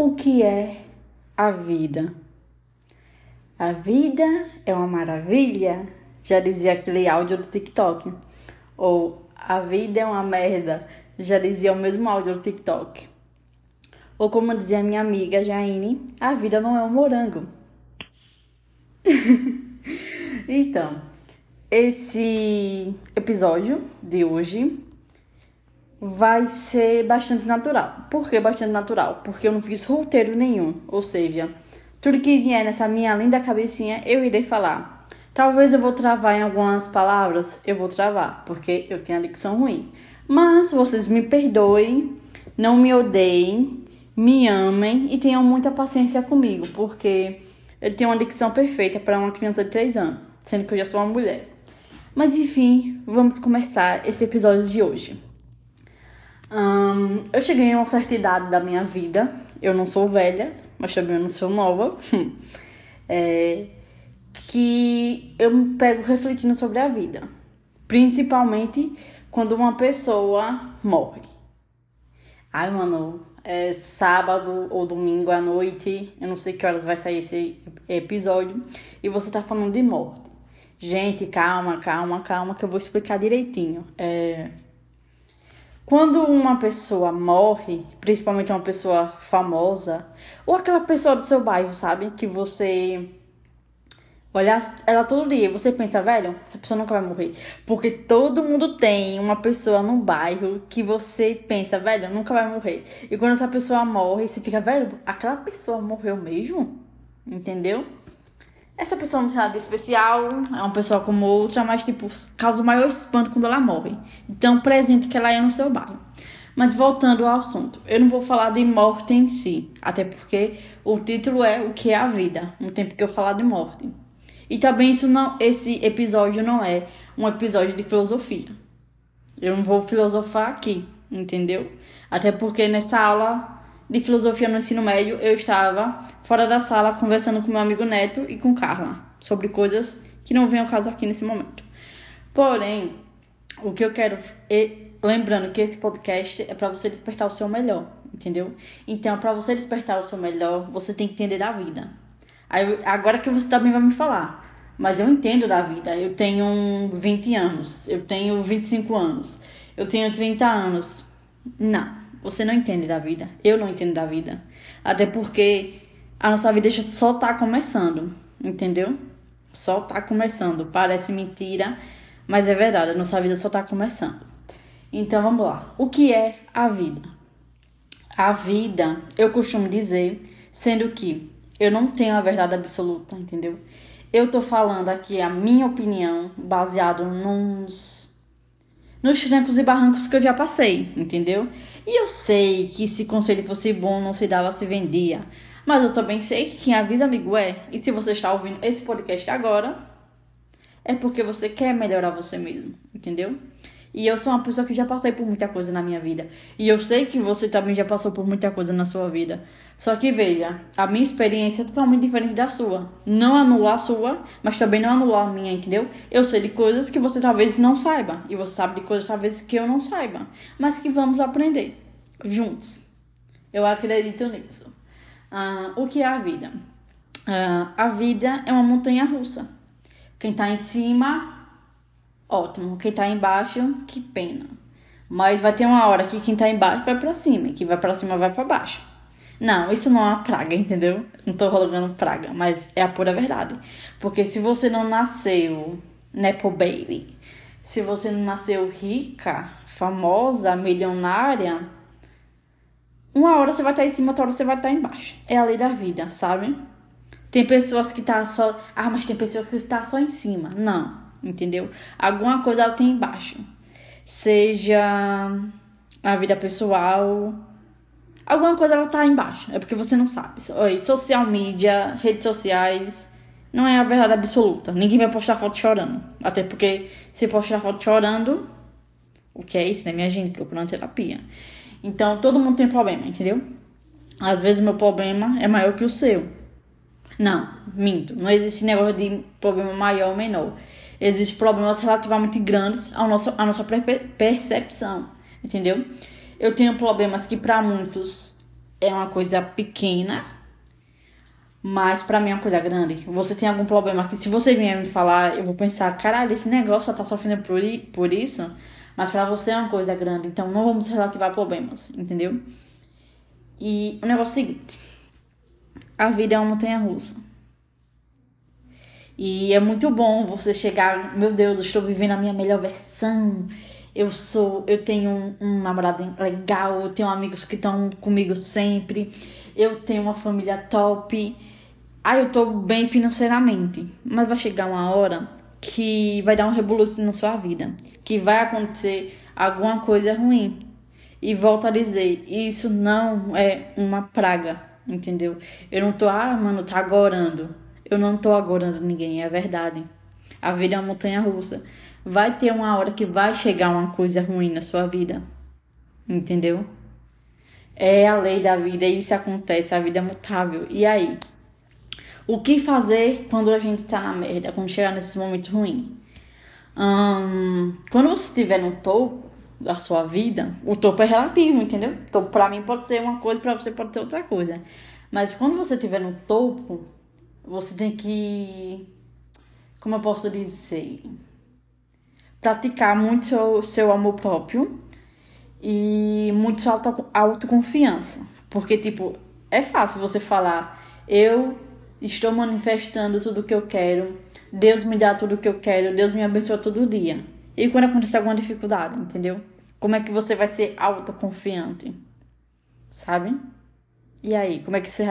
O que é a vida? A vida é uma maravilha, já dizia aquele áudio do TikTok. Ou a vida é uma merda, já dizia o mesmo áudio do TikTok. Ou como dizia minha amiga Jaine, a vida não é um morango. então, esse episódio de hoje vai ser bastante natural. Por que bastante natural? Porque eu não fiz roteiro nenhum, ou seja, tudo que vier nessa minha linda cabecinha eu irei falar. Talvez eu vou travar em algumas palavras, eu vou travar, porque eu tenho a dicção ruim. Mas vocês me perdoem, não me odeiem, me amem e tenham muita paciência comigo, porque eu tenho uma dicção perfeita para uma criança de 3 anos, sendo que eu já sou uma mulher. Mas enfim, vamos começar esse episódio de hoje. Eu cheguei a uma certa idade da minha vida. Eu não sou velha, mas também não sou nova. é, que eu me pego refletindo sobre a vida. Principalmente quando uma pessoa morre. Ai, mano, é sábado ou domingo à noite, eu não sei que horas vai sair esse episódio, e você tá falando de morte. Gente, calma, calma, calma, que eu vou explicar direitinho. É quando uma pessoa morre, principalmente uma pessoa famosa, ou aquela pessoa do seu bairro, sabe? Que você olha ela todo dia, você pensa, velho, essa pessoa nunca vai morrer. Porque todo mundo tem uma pessoa no bairro que você pensa, velho, nunca vai morrer. E quando essa pessoa morre, você fica, velho, aquela pessoa morreu mesmo? Entendeu? Essa pessoa não tem nada de especial, é uma pessoa como outra, mas, tipo, causa o maior espanto quando ela morre. Então, presente que ela é no seu bairro. Mas voltando ao assunto, eu não vou falar de morte em si, até porque o título é O que é a vida, no tempo que eu falar de morte. E também isso não, esse episódio não é um episódio de filosofia. Eu não vou filosofar aqui, entendeu? Até porque nessa aula de filosofia no ensino médio, eu estava fora da sala conversando com meu amigo Neto e com Carla sobre coisas que não vêm ao caso aqui nesse momento. Porém, o que eu quero é, lembrando que esse podcast é para você despertar o seu melhor, entendeu? Então, para você despertar o seu melhor, você tem que entender da vida. Aí, agora que você também vai me falar, mas eu entendo da vida. Eu tenho 20 anos, eu tenho 25 anos, eu tenho 30 anos. Não, você não entende da vida. Eu não entendo da vida. Até porque a nossa vida só tá começando, entendeu? Só tá começando. Parece mentira, mas é verdade. A nossa vida só tá começando. Então vamos lá. O que é a vida? A vida, eu costumo dizer, sendo que eu não tenho a verdade absoluta, entendeu? Eu tô falando aqui a minha opinião baseado nos nos trancos e barrancos que eu já passei, entendeu? E eu sei que se conselho fosse bom, não se dava, se vendia. Mas eu também sei que quem avisa amigo é. E se você está ouvindo esse podcast agora, é porque você quer melhorar você mesmo, entendeu? E eu sou uma pessoa que já passei por muita coisa na minha vida. E eu sei que você também já passou por muita coisa na sua vida. Só que veja, a minha experiência é totalmente diferente da sua. Não anula a sua, mas também não anula a minha, entendeu? Eu sei de coisas que você talvez não saiba. E você sabe de coisas talvez que eu não saiba. Mas que vamos aprender juntos. Eu acredito nisso. Uh, o que é a vida? Uh, a vida é uma montanha russa. Quem tá em cima ótimo. Quem tá embaixo, que pena. Mas vai ter uma hora que quem tá embaixo vai para cima e quem vai para cima vai para baixo. Não, isso não é uma praga, entendeu? Não tô rolando praga, mas é a pura verdade. Porque se você não nasceu Nepo Baby, se você não nasceu rica, famosa, milionária, uma hora você vai estar em cima, outra hora você vai estar embaixo. É a lei da vida, sabe? Tem pessoas que tá só. Ah, mas tem pessoas que tá só em cima. Não entendeu? Alguma coisa ela tem embaixo. Seja a vida pessoal, alguma coisa ela tá embaixo. É porque você não sabe. Oi, social media, redes sociais, não é a verdade absoluta. Ninguém vai postar foto chorando. Até porque se postar foto chorando, o que é isso, né, minha gente? Procurando terapia. Então, todo mundo tem problema, entendeu? Às vezes meu problema é maior que o seu. Não, minto. Não existe negócio de problema maior ou menor existem problemas relativamente grandes ao nosso, à nossa percepção, entendeu? Eu tenho problemas que para muitos é uma coisa pequena, mas para mim é uma coisa grande. Você tem algum problema que se você vier me falar, eu vou pensar, caralho, esse negócio tá sofrendo por, por isso, mas para você é uma coisa grande, então não vamos relativar problemas, entendeu? E o negócio é o seguinte, a vida é uma montanha russa. E é muito bom você chegar, meu Deus, eu estou vivendo a minha melhor versão. Eu sou, eu tenho um, um namorado legal, eu tenho amigos que estão comigo sempre, eu tenho uma família top. Ah, eu tô bem financeiramente. Mas vai chegar uma hora que vai dar um revolução na sua vida, que vai acontecer alguma coisa ruim. E volto a dizer, isso não é uma praga, entendeu? Eu não tô, ah, mano, tá agorando. Eu não tô agorando ninguém, é verdade. A vida é uma montanha russa. Vai ter uma hora que vai chegar uma coisa ruim na sua vida. Entendeu? É a lei da vida e isso acontece, a vida é mutável. E aí? O que fazer quando a gente tá na merda, quando chegar nesse momento ruim? Quando você estiver no topo da sua vida, o topo é relativo, entendeu? Então, pra mim pode ser uma coisa, pra você pode ser outra coisa. Mas quando você estiver no topo, você tem que. Como eu posso dizer? Praticar muito seu, seu amor próprio e muito sua auto, autoconfiança. Porque, tipo, é fácil você falar, eu estou manifestando tudo o que eu quero, Deus me dá tudo o que eu quero, Deus me abençoa todo dia. E quando acontecer alguma dificuldade, entendeu? Como é que você vai ser autoconfiante? Sabe? E aí, como é que você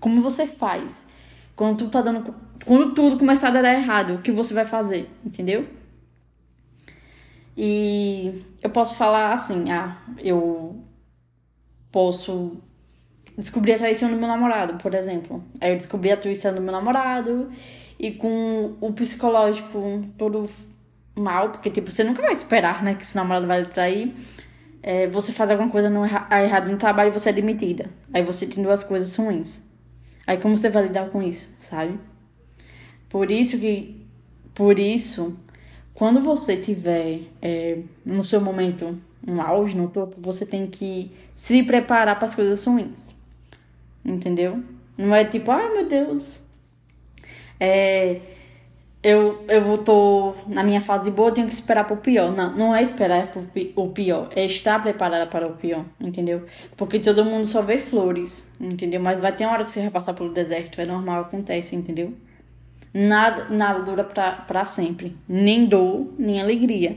como você faz quando tudo tá dando quando tudo começar a dar errado, o que você vai fazer, entendeu? E eu posso falar assim, ah, eu posso descobrir a traição do meu namorado, por exemplo. Aí eu descobri a traição do meu namorado e com o psicológico todo mal, porque tipo, você nunca vai esperar, né, que esse namorado vai trair. É, você faz alguma coisa no erra errado no trabalho e você é demitida. Aí você tem duas coisas ruins. Aí como você vai lidar com isso, sabe? Por isso que, por isso, quando você tiver é, no seu momento um auge, no topo, você tem que se preparar para as coisas ruins. Entendeu? Não é tipo, ah, meu Deus, é, eu, eu tô na minha fase boa, tenho que esperar para o pior. Não, não é esperar o pior, é estar preparada para o pior, entendeu? Porque todo mundo só vê flores, entendeu? Mas vai ter uma hora que você vai passar pelo deserto, é normal, acontece, entendeu? Nada, nada dura para sempre, nem dor, nem alegria.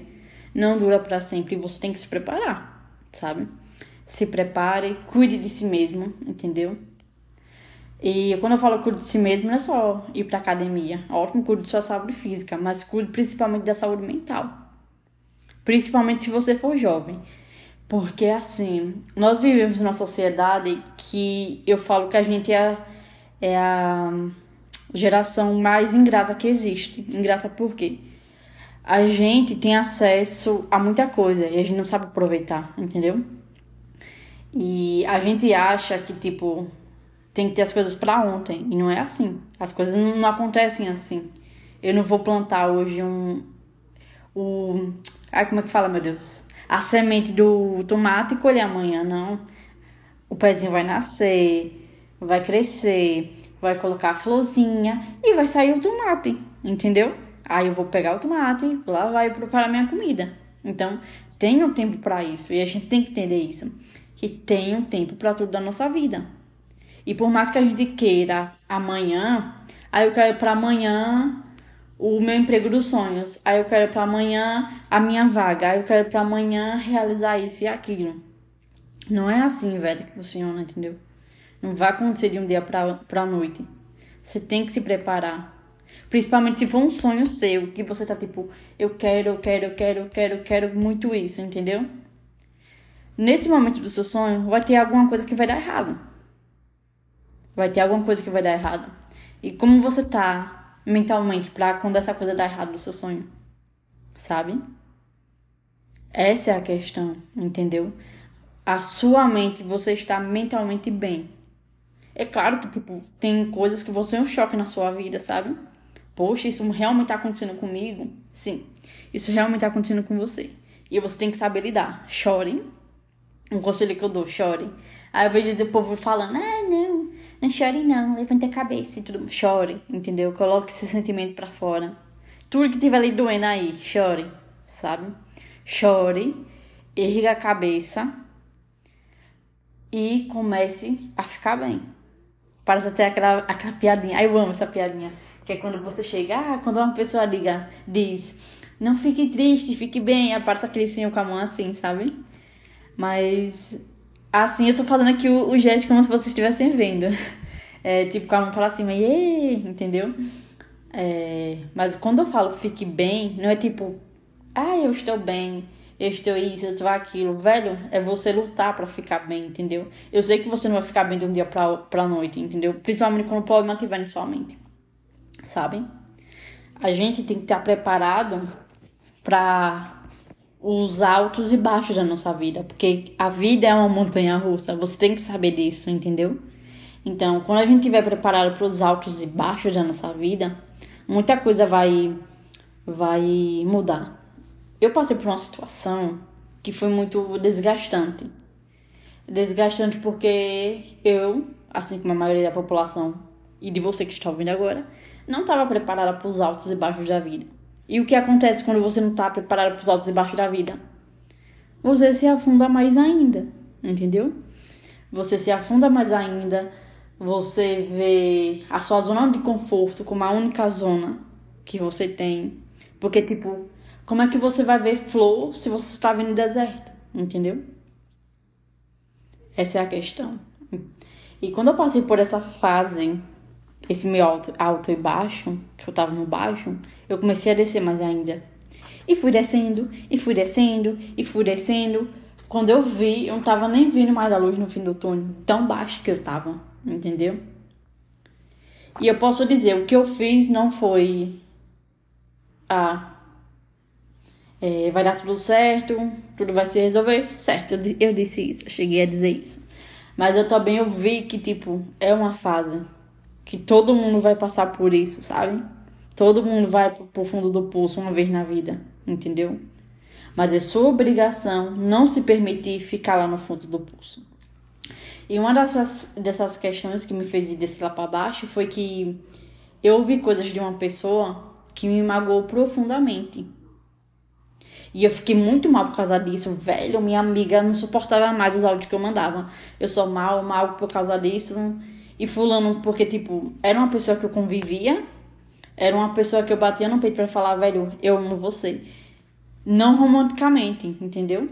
Não dura para sempre você tem que se preparar, sabe? Se prepare, cuide de si mesmo, entendeu? E quando eu falo cuide de si mesmo, não é só ir pra academia. Ótimo, cuide de sua saúde física, mas cuide principalmente da saúde mental. Principalmente se você for jovem. Porque, assim, nós vivemos numa sociedade que eu falo que a gente é, é a geração mais ingrata que existe. Ingrata por quê? A gente tem acesso a muita coisa e a gente não sabe aproveitar, entendeu? E a gente acha que, tipo, tem que ter as coisas para ontem. E não é assim. As coisas não, acontecem assim. Eu não vou plantar hoje um. O. Ai, como é que fala, meu Deus? A semente do tomate e colher amanhã, não. O pezinho vai nascer, vai crescer, vai colocar a florzinha e vai sair o tomate, entendeu? Aí eu vou pegar o tomate, lá vai preparar minha comida. Então, tem um tempo para isso e a gente tem que entender isso, que tem um tempo para tudo da nossa vida. E por mais que a gente queira amanhã, aí eu quero para amanhã o meu emprego dos sonhos, aí eu quero para amanhã a minha vaga, aí eu quero para amanhã realizar isso e aquilo. Não é assim, velho, que funciona, entendeu? Não vai acontecer de um dia pra, pra noite. Você tem que se preparar. Principalmente se for um sonho seu, que você tá tipo, eu quero, eu quero, eu quero, eu quero, eu quero muito isso, entendeu? Nesse momento do seu sonho, vai ter alguma coisa que vai dar errado. Vai ter alguma coisa que vai dar errado. E como você tá mentalmente pra quando essa coisa dar errado no seu sonho? Sabe? Essa é a questão, entendeu? A sua mente, você está mentalmente bem. É claro que, tipo, tem coisas que vão ser um choque na sua vida, sabe? Poxa, isso realmente tá acontecendo comigo? Sim, isso realmente tá acontecendo com você. E você tem que saber lidar. Chore. Um conselho que eu dou, chore. Aí eu vejo o povo falando, ah, não, não chore não, levante a cabeça e tudo. Chore, entendeu? Coloque esse sentimento pra fora. Tudo que tiver ali doendo aí, chore, sabe? Chore, erga a cabeça e comece a ficar bem. Parece até aquela, aquela piadinha. Ai, eu amo essa piadinha. Que é quando você chega, ah, quando uma pessoa liga, diz, não fique triste, fique bem, aparece aquele senhor com a mão assim, sabe? Mas assim eu tô fazendo aqui o, o gesto como se vocês estivessem vendo. É, tipo, com a mão pra cima, e entendeu? É, mas quando eu falo fique bem, não é tipo, ah, eu estou bem, eu estou isso, eu estou aquilo. Velho, é você lutar para ficar bem, entendeu? Eu sei que você não vai ficar bem de um dia pra, pra noite, entendeu? Principalmente quando o problema estiver na sua mente, sabe? A gente tem que estar preparado para os altos e baixos da nossa vida, porque a vida é uma montanha russa, você tem que saber disso, entendeu? Então, quando a gente estiver preparado para os altos e baixos da nossa vida, muita coisa vai vai mudar. Eu passei por uma situação que foi muito desgastante. Desgastante porque eu, assim como a maioria da população e de você que está ouvindo agora, não estava preparada para os altos e baixos da vida. E o que acontece quando você não está preparado para os altos e baixos da vida? Você se afunda mais ainda, entendeu? Você se afunda mais ainda, você vê a sua zona de conforto como a única zona que você tem. Porque, tipo, como é que você vai ver flor se você está vendo deserto? Entendeu? Essa é a questão. E quando eu passei por essa fase, esse meu alto, alto e baixo, que eu tava no baixo, eu comecei a descer mais ainda. E fui descendo, e fui descendo, e fui descendo. Quando eu vi, eu não tava nem vendo mais a luz no fim do túnel, tão baixo que eu tava, entendeu? E eu posso dizer, o que eu fiz não foi. Ah, é, vai dar tudo certo, tudo vai se resolver. Certo, eu, eu disse isso, eu cheguei a dizer isso. Mas eu também eu vi que, tipo, é uma fase que todo mundo vai passar por isso, sabe? Todo mundo vai pro fundo do poço uma vez na vida, entendeu? Mas é sua obrigação não se permitir ficar lá no fundo do poço. E uma dessas, dessas questões que me fez ir descer lá para baixo foi que eu ouvi coisas de uma pessoa que me magoou profundamente. E eu fiquei muito mal por causa disso, velho. Minha amiga não suportava mais os áudios que eu mandava. Eu sou mal, mal por causa disso. E fulano, porque, tipo, era uma pessoa que eu convivia, era uma pessoa que eu batia no peito para falar, velho, eu amo você. Não romanticamente, entendeu?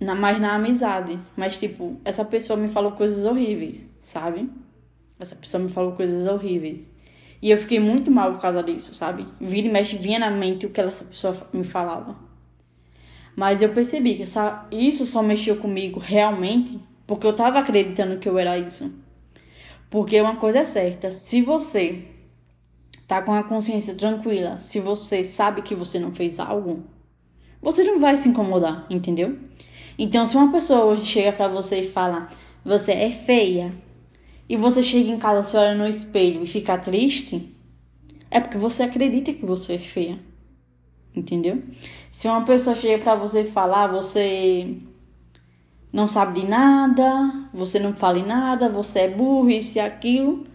Na, mas na amizade. Mas, tipo, essa pessoa me falou coisas horríveis, sabe? Essa pessoa me falou coisas horríveis. E eu fiquei muito mal por causa disso, sabe? Vira e mexe, vinha na mente o que essa pessoa me falava. Mas eu percebi que essa, isso só mexeu comigo realmente porque eu tava acreditando que eu era isso. Porque uma coisa é certa, se você tá com a consciência tranquila, se você sabe que você não fez algo, você não vai se incomodar, entendeu? Então, se uma pessoa hoje chega para você e fala: "Você é feia", e você chega em casa, se olha no espelho e fica triste, é porque você acredita que você é feia. Entendeu? Se uma pessoa chega para você e falar, ah, você não sabe de nada, você não fala em nada, você é burro, isso e aquilo.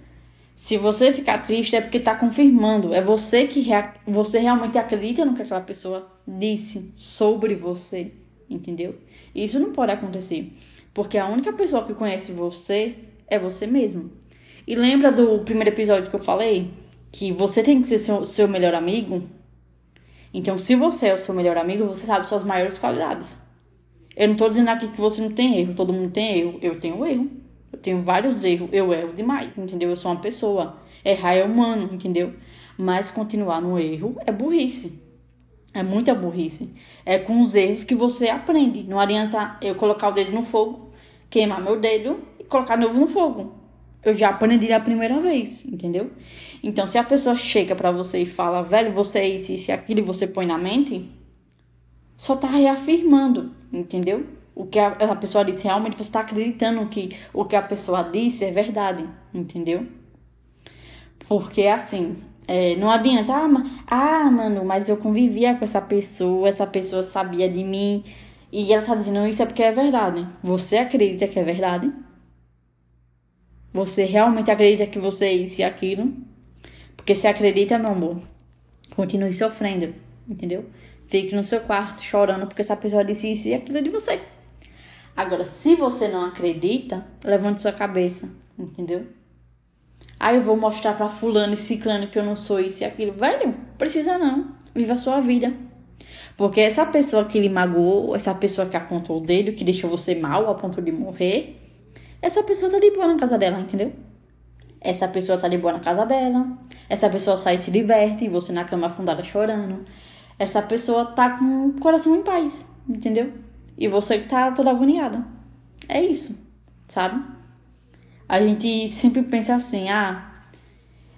Se você ficar triste é porque está confirmando, é você que rea você realmente acredita no que aquela pessoa disse sobre você, entendeu? Isso não pode acontecer, porque a única pessoa que conhece você é você mesmo. E lembra do primeiro episódio que eu falei que você tem que ser seu, seu melhor amigo? Então, se você é o seu melhor amigo, você sabe suas maiores qualidades. Eu não tô dizendo aqui que você não tem erro, todo mundo tem erro. Eu tenho erro. Eu tenho vários erros. Eu erro demais, entendeu? Eu sou uma pessoa. Errar é humano, entendeu? Mas continuar no erro é burrice. É muita burrice. É com os erros que você aprende. Não adianta eu colocar o dedo no fogo, queimar meu dedo e colocar novo no fogo. Eu já aprendi a primeira vez, entendeu? Então, se a pessoa chega para você e fala, velho, você é isso, isso e aquilo, e você põe na mente, só tá reafirmando, entendeu? O que a, a pessoa disse, realmente você está acreditando que o que a pessoa disse é verdade, entendeu? Porque assim, é, não adianta, ah, ah, mano, mas eu convivia com essa pessoa, essa pessoa sabia de mim, e ela tá dizendo isso é porque é verdade. Você acredita que é verdade? Você realmente acredita que você é isso e aquilo? Porque se acredita, meu amor, continue sofrendo, entendeu? Fique no seu quarto chorando porque essa pessoa disse isso e aquilo de você. Agora, se você não acredita, levante sua cabeça, entendeu? Aí eu vou mostrar pra fulano e ciclano que eu não sou isso e aquilo. Velho, precisa não. Viva a sua vida. Porque essa pessoa que lhe magoou, essa pessoa que apontou o dedo, que deixou você mal a ponto de morrer, essa pessoa tá de boa na casa dela, entendeu? Essa pessoa tá de boa na casa dela. Essa pessoa sai e se diverte e você na cama afundada chorando. Essa pessoa tá com o coração em paz, entendeu? E você que tá toda agoniada. É isso, sabe? A gente sempre pensa assim, ah,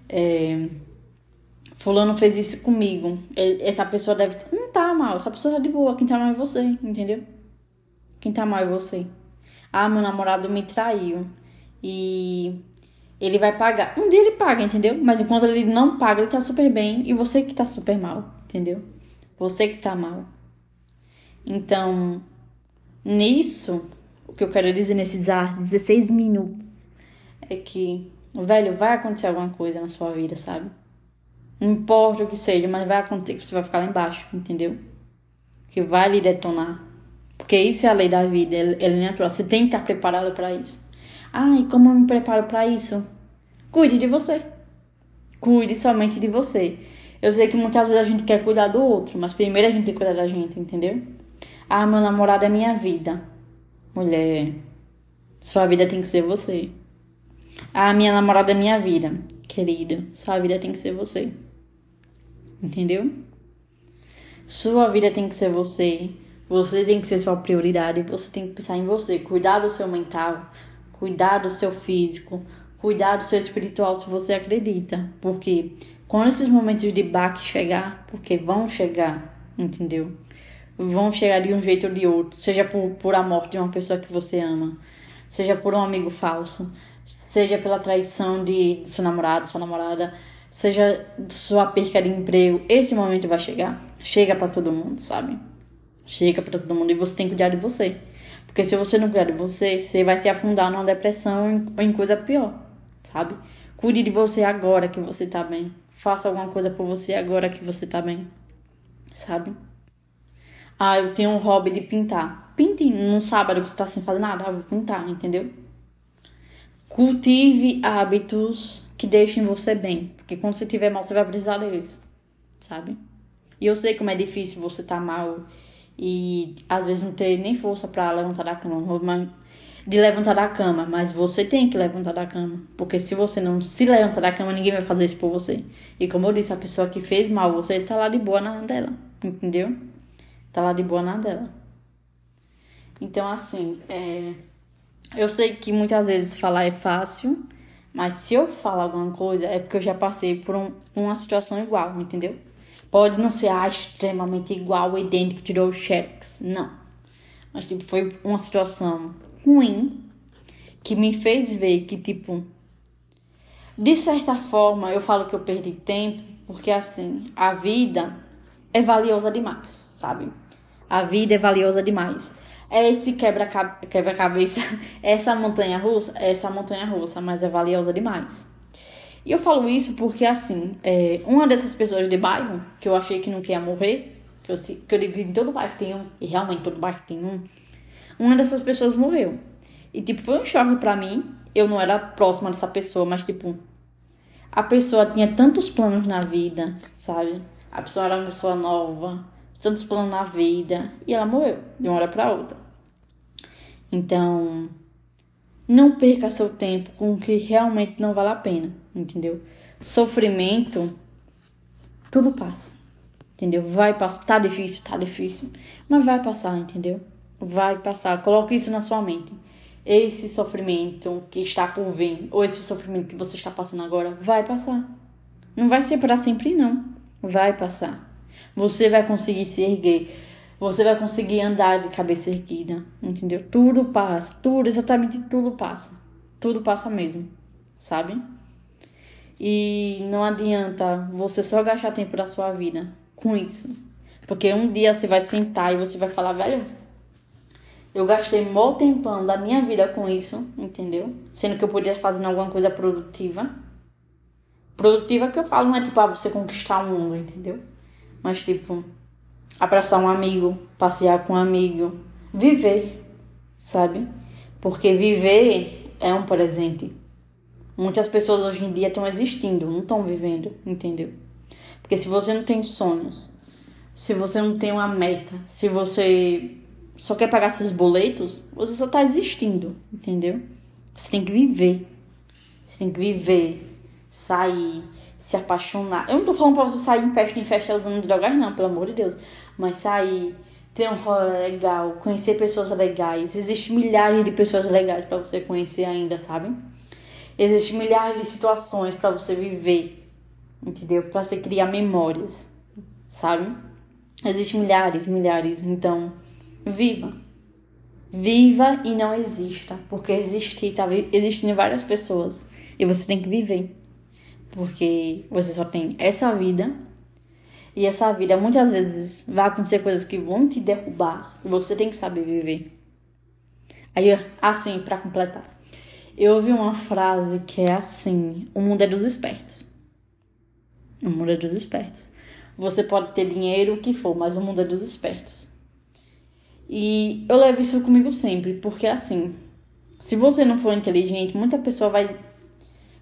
é, fulano fez isso comigo. Essa pessoa deve. Não tá mal, essa pessoa tá de boa. Quem tá mal é você, entendeu? Quem tá mal é você. Ah, meu namorado me traiu. E ele vai pagar. Um dia ele paga, entendeu? Mas enquanto ele não paga, ele tá super bem. E você que tá super mal, entendeu? Você que tá mal. Então, nisso, o que eu quero dizer nesses 16 minutos é que, velho, vai acontecer alguma coisa na sua vida, sabe? Não importa o que seja, mas vai acontecer que você vai ficar lá embaixo, entendeu? Que vai lhe detonar. Porque isso é a lei da vida, ela é natural. Você tem que estar preparado para isso. Ah, e como eu me preparo para isso? Cuide de você. Cuide somente de você. Eu sei que muitas vezes a gente quer cuidar do outro, mas primeiro a gente tem que cuidar da gente, entendeu? Ah, meu namorado é minha vida. Mulher, sua vida tem que ser você. Ah, minha namorada é minha vida. Querida, sua vida tem que ser você. Entendeu? Sua vida tem que ser você. Você tem que ser sua prioridade. Você tem que pensar em você. Cuidar do seu mental. Cuidar do seu físico. Cuidar do seu espiritual se você acredita. Porque quando esses momentos de baque chegar, porque vão chegar, entendeu? Vão chegar de um jeito ou de outro. Seja por, por a morte de uma pessoa que você ama. Seja por um amigo falso. Seja pela traição de, de seu namorado, sua namorada seja sua perca de emprego, esse momento vai chegar. Chega para todo mundo, sabe? Chega para todo mundo e você tem que cuidar de você. Porque se você não cuidar de você, você vai se afundar numa depressão ou em coisa pior, sabe? Cuide de você agora que você tá bem. Faça alguma coisa por você agora que você tá bem, sabe? Ah, eu tenho um hobby de pintar. Pinte no sábado que você tá sem fazer nada, ah, vou pintar, entendeu? Cultive hábitos que deixem você bem. Porque quando você estiver mal, você vai precisar deles, sabe? E eu sei como é difícil você tá mal e às vezes não ter nem força para levantar da cama, de levantar da cama, mas você tem que levantar da cama, porque se você não se levantar da cama, ninguém vai fazer isso por você. E como eu disse, a pessoa que fez mal, você tá lá de boa na dela, entendeu? Tá lá de boa na dela. Então assim, é... eu sei que muitas vezes falar é fácil, mas se eu falar alguma coisa, é porque eu já passei por um, uma situação igual, entendeu? Pode não ser ah, extremamente igual, idêntico, tirou o Xerox. Não. Mas, tipo, foi uma situação ruim que me fez ver que, tipo, de certa forma, eu falo que eu perdi tempo, porque, assim, a vida é valiosa demais, sabe? A vida é valiosa demais é esse quebra-cabeça, quebra essa montanha russa, essa montanha russa, mas é valiosa demais. E eu falo isso porque, assim, é, uma dessas pessoas de bairro, que eu achei que não queria morrer, que eu, que eu digo em todo bairro tem um, e realmente todo bairro tem um, uma dessas pessoas morreu. E, tipo, foi um choque pra mim. Eu não era próxima dessa pessoa, mas, tipo, a pessoa tinha tantos planos na vida, sabe? A pessoa era uma pessoa nova, tantos planos na vida, e ela morreu de uma hora para outra. Então, não perca seu tempo com o que realmente não vale a pena, entendeu? Sofrimento, tudo passa, entendeu? Vai passar, tá difícil, tá difícil, mas vai passar, entendeu? Vai passar, coloque isso na sua mente. Esse sofrimento que está por vir, ou esse sofrimento que você está passando agora, vai passar. Não vai ser para sempre, não. Vai passar. Você vai conseguir se erguer. Você vai conseguir andar de cabeça erguida, entendeu? Tudo passa, tudo, exatamente tudo passa. Tudo passa mesmo, sabe? E não adianta você só gastar tempo da sua vida com isso. Porque um dia você vai sentar e você vai falar, velho, Eu gastei mó tempão da minha vida com isso, entendeu? Sendo que eu podia estar fazendo alguma coisa produtiva. Produtiva que eu falo não é tipo, ah, você conquistar o mundo, entendeu? Mas tipo, abraçar um amigo, passear com um amigo, viver, sabe? Porque viver é um presente. Muitas pessoas hoje em dia estão existindo, não estão vivendo, entendeu? Porque se você não tem sonhos, se você não tem uma meta, se você só quer pagar seus boletos, você só tá existindo, entendeu? Você tem que viver. Você tem que viver, sair, se apaixonar. Eu não tô falando pra você sair em festa em festa usando drogas, não, pelo amor de Deus. Mas sair, ter um rolê legal, conhecer pessoas legais. Existem milhares de pessoas legais para você conhecer ainda, sabe? Existem milhares de situações para você viver, entendeu? Para você criar memórias, sabe? Existem milhares, milhares. Então, viva. Viva e não exista, porque existir, tá existindo várias pessoas e você tem que viver. Porque você só tem essa vida e essa vida muitas vezes vai acontecer coisas que vão te derrubar e você tem que saber viver. Aí, assim, para completar, eu ouvi uma frase que é assim: o mundo é dos espertos. O mundo é dos espertos. Você pode ter dinheiro, o que for, mas o mundo é dos espertos. E eu levo isso comigo sempre, porque assim, se você não for inteligente, muita pessoa vai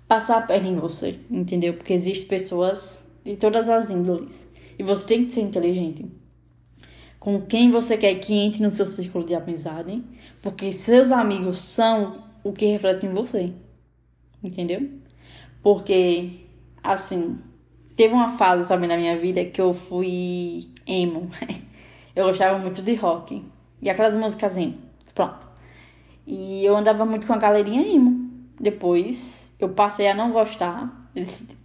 passar a perna em você, entendeu? Porque existem pessoas de todas as índoles. E você tem que ser inteligente. Com quem você quer que entre no seu círculo de amizade, porque seus amigos são o que refletem em você. Entendeu? Porque, assim, teve uma fase, sabe, na minha vida que eu fui emo. eu gostava muito de rock. E aquelas músicas emo. Pronto. E eu andava muito com a galerinha emo. Depois eu passei a não gostar.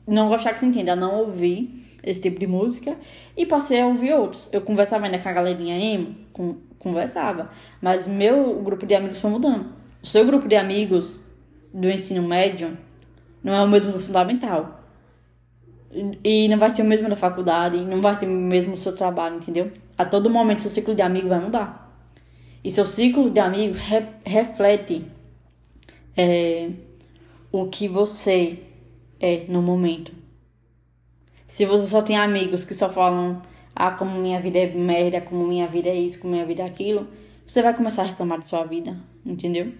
Não gostar que se entenda, a não ouvir esse tipo de música e passei a ouvir outros. Eu conversava ainda com a galerinha emo, com, conversava, mas meu grupo de amigos foi mudando. O seu grupo de amigos do ensino médio não é o mesmo do fundamental. E não vai ser o mesmo da faculdade, não vai ser o mesmo do seu trabalho, entendeu? A todo momento seu ciclo de amigo vai mudar. E seu ciclo de amigos re reflete é, o que você é no momento. Se você só tem amigos que só falam, ah, como minha vida é merda, como minha vida é isso, como minha vida é aquilo, você vai começar a reclamar de sua vida, entendeu?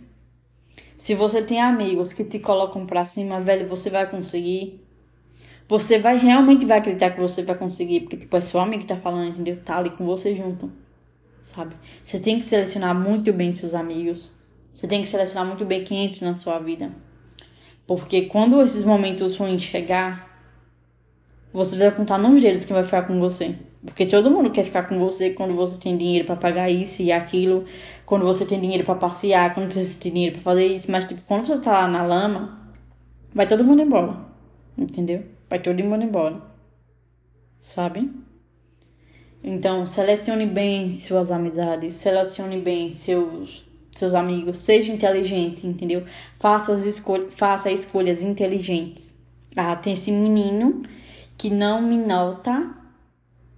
Se você tem amigos que te colocam pra cima, velho, você vai conseguir. Você vai realmente vai acreditar que você vai conseguir, porque tipo, é seu amigo que tá falando, entendeu? Tá ali com você junto. Sabe? Você tem que selecionar muito bem seus amigos. Você tem que selecionar muito bem quem entra na sua vida. Porque quando esses momentos ruins chegar, você vai contar nos dedos quem vai ficar com você. Porque todo mundo quer ficar com você quando você tem dinheiro para pagar isso e aquilo, quando você tem dinheiro para passear, quando você tem dinheiro para fazer isso, mas tipo, quando você tá lá na lama, vai todo mundo embora. Entendeu? Vai todo mundo embora. Sabe? Então, selecione bem suas amizades, selecione bem seus seus amigos, seja inteligente, entendeu? Faça as escolhas, faça escolhas inteligentes. Ah, tem esse menino que não me nota,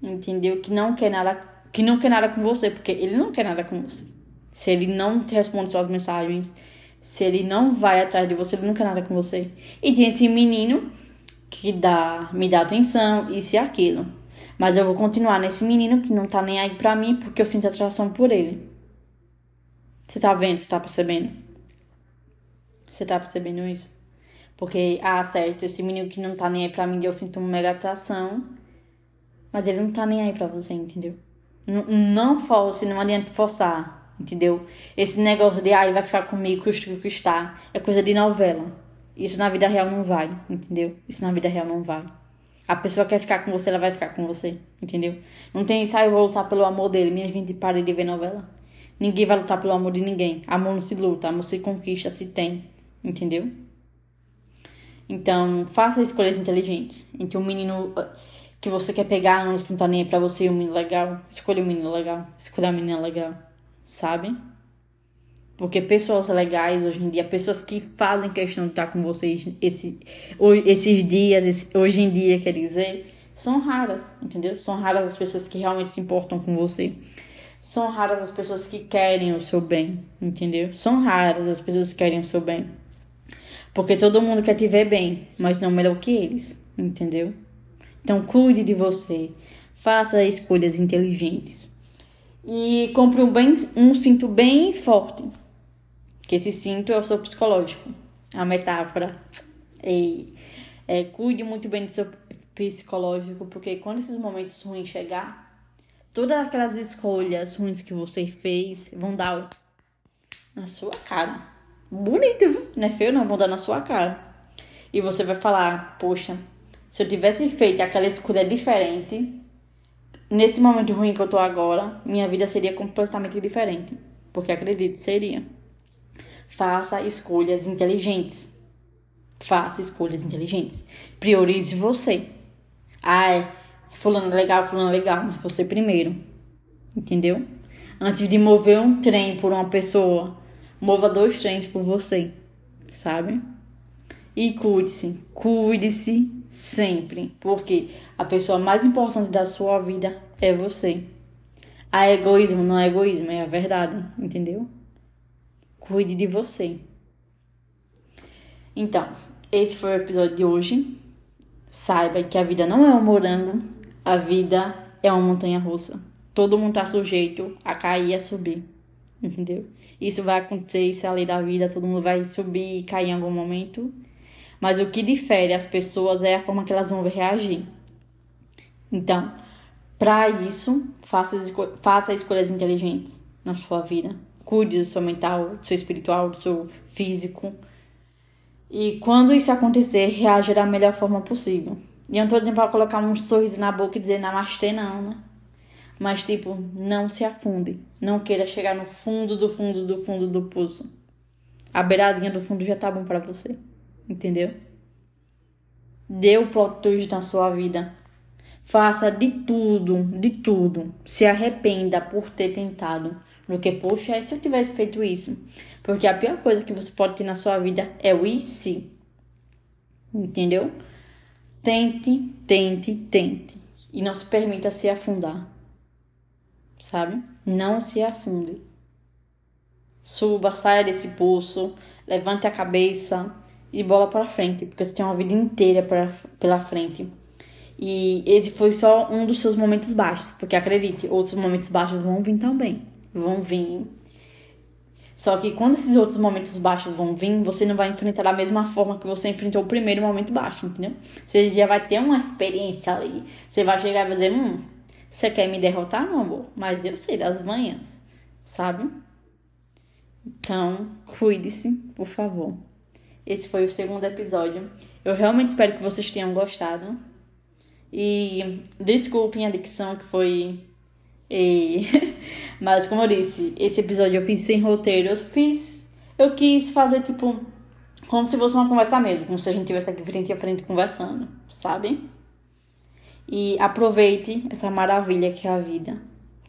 entendeu? Que não quer nada, que não quer nada com você, porque ele não quer nada com você. Se ele não te responde suas mensagens, se ele não vai atrás de você, ele não quer nada com você. E tem esse menino que dá, me dá atenção, isso e aquilo. Mas eu vou continuar nesse menino que não tá nem aí pra mim, porque eu sinto atração por ele. Você tá vendo? Você tá percebendo? Você tá percebendo isso? Porque, ah, certo, esse menino que não tá nem aí pra mim, eu sinto uma mega atração. Mas ele não tá nem aí pra você, entendeu? N não force, não adianta forçar, entendeu? Esse negócio de, ah, ele vai ficar comigo, custa que custar, é coisa de novela. Isso na vida real não vai, entendeu? Isso na vida real não vai. A pessoa quer ficar com você, ela vai ficar com você, entendeu? Não tem isso, ah, eu vou lutar pelo amor dele. Minha gente, para de ver novela. Ninguém vai lutar pelo amor de ninguém. Amor não se luta, amor se conquista, se tem, entendeu? Então, faça escolhas inteligentes. Entre um menino uh, que você quer pegar, não tá nem pra você, e um menino legal. Escolha um menino legal. Escolha uma menina legal. Sabe? Porque pessoas legais hoje em dia, pessoas que fazem questão de estar com vocês esse, esses dias, esse, hoje em dia, quer dizer, são raras, entendeu? São raras as pessoas que realmente se importam com você. São raras as pessoas que querem o seu bem, entendeu? São raras as pessoas que querem o seu bem. Porque todo mundo quer te ver bem, mas não melhor que eles, entendeu? Então cuide de você, faça escolhas inteligentes. E compre um, bem, um cinto bem forte. Que esse cinto é o seu psicológico. A metáfora. E, é, cuide muito bem do seu psicológico, porque quando esses momentos ruins chegar, todas aquelas escolhas ruins que você fez vão dar na sua cara. Bonito, viu? Não é feio não, vão dar na sua cara. E você vai falar, poxa, se eu tivesse feito aquela escolha diferente, nesse momento ruim que eu tô agora, minha vida seria completamente diferente. Porque acredite, seria. Faça escolhas inteligentes. Faça escolhas inteligentes. Priorize você. Ai, fulano é legal, fulano é legal, mas você primeiro. Entendeu? Antes de mover um trem por uma pessoa, mova dois trens por você. Sabe? E cuide-se. Cuide-se sempre. Porque a pessoa mais importante da sua vida é você. A egoísmo não é egoísmo, é a verdade. Entendeu? Cuide de você. Então, esse foi o episódio de hoje. Saiba que a vida não é um morango, a vida é uma montanha russa. Todo mundo tá sujeito a cair e a subir. Entendeu? Isso vai acontecer, isso é a lei da vida, todo mundo vai subir e cair em algum momento. Mas o que difere as pessoas é a forma que elas vão reagir. Então, para isso, faça, faça escolhas inteligentes na sua vida. Cuide do seu mental, do seu espiritual, do seu físico e quando isso acontecer, reage da melhor forma possível. E eu não tô dizendo pra colocar um sorriso na boca e dizer namastê, não, né? Mas, tipo, não se afunde. Não queira chegar no fundo do fundo do fundo do poço. A beiradinha do fundo já tá bom para você. Entendeu? Dê o plot twist na sua vida. Faça de tudo, de tudo. Se arrependa por ter tentado. Do que, poxa, e se eu tivesse feito isso? Porque a pior coisa que você pode ter na sua vida é o e se. Entendeu? Tente, tente, tente. E não se permita se afundar. Sabe? Não se afunde. Suba, saia desse poço, levante a cabeça e bola para frente, porque você tem uma vida inteira pra, pela frente. E esse foi só um dos seus momentos baixos, porque acredite, outros momentos baixos vão vir também. Vão vir só que quando esses outros momentos baixos vão vir, você não vai enfrentar da mesma forma que você enfrentou o primeiro momento baixo, entendeu? Você já vai ter uma experiência ali. Você vai chegar e vai dizer, hum, você quer me derrotar, meu amor? Mas eu sei das manhãs, sabe? Então, cuide-se, por favor. Esse foi o segundo episódio. Eu realmente espero que vocês tenham gostado. E desculpem a dicção que foi e... Mas como eu disse, esse episódio eu fiz sem roteiro. Eu fiz. Eu quis fazer tipo. Como se fosse uma conversa mesmo, como se a gente estivesse aqui frente a frente conversando, sabe? E aproveite essa maravilha que é a vida.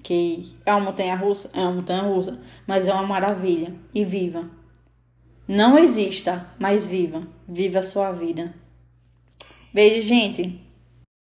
Que é uma montanha russa, é uma montanha russa, mas é uma maravilha. E viva. Não exista, mas viva. Viva a sua vida. Beijo, gente.